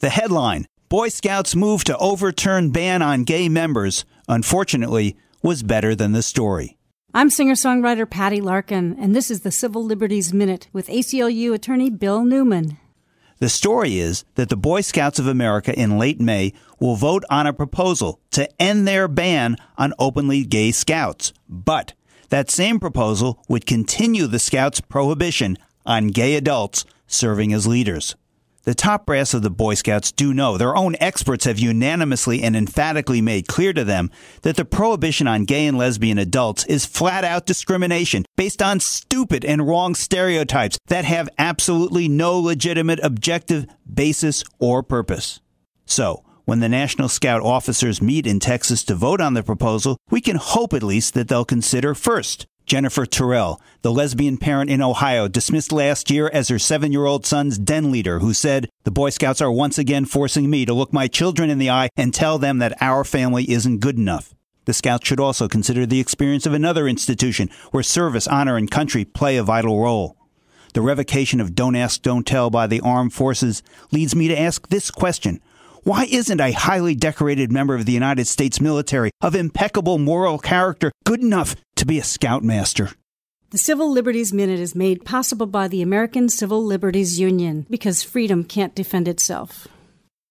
The headline Boy Scouts move to overturn ban on gay members, unfortunately, was better than the story. I'm singer songwriter Patty Larkin, and this is the Civil Liberties Minute with ACLU attorney Bill Newman. The story is that the Boy Scouts of America in late May will vote on a proposal to end their ban on openly gay scouts. But that same proposal would continue the Scouts' prohibition on gay adults serving as leaders. The top brass of the Boy Scouts do know, their own experts have unanimously and emphatically made clear to them that the prohibition on gay and lesbian adults is flat out discrimination based on stupid and wrong stereotypes that have absolutely no legitimate objective basis or purpose. So, when the National Scout officers meet in Texas to vote on the proposal, we can hope at least that they'll consider first Jennifer Tyrrell, the lesbian parent in Ohio, dismissed last year as her seven year old son's den leader, who said, The Boy Scouts are once again forcing me to look my children in the eye and tell them that our family isn't good enough. The Scouts should also consider the experience of another institution where service, honor, and country play a vital role. The revocation of Don't Ask, Don't Tell by the armed forces leads me to ask this question why isn't a highly decorated member of the United States military of impeccable moral character good enough to be a scoutmaster? The Civil Liberties Minute is made possible by the American Civil Liberties Union because freedom can't defend itself.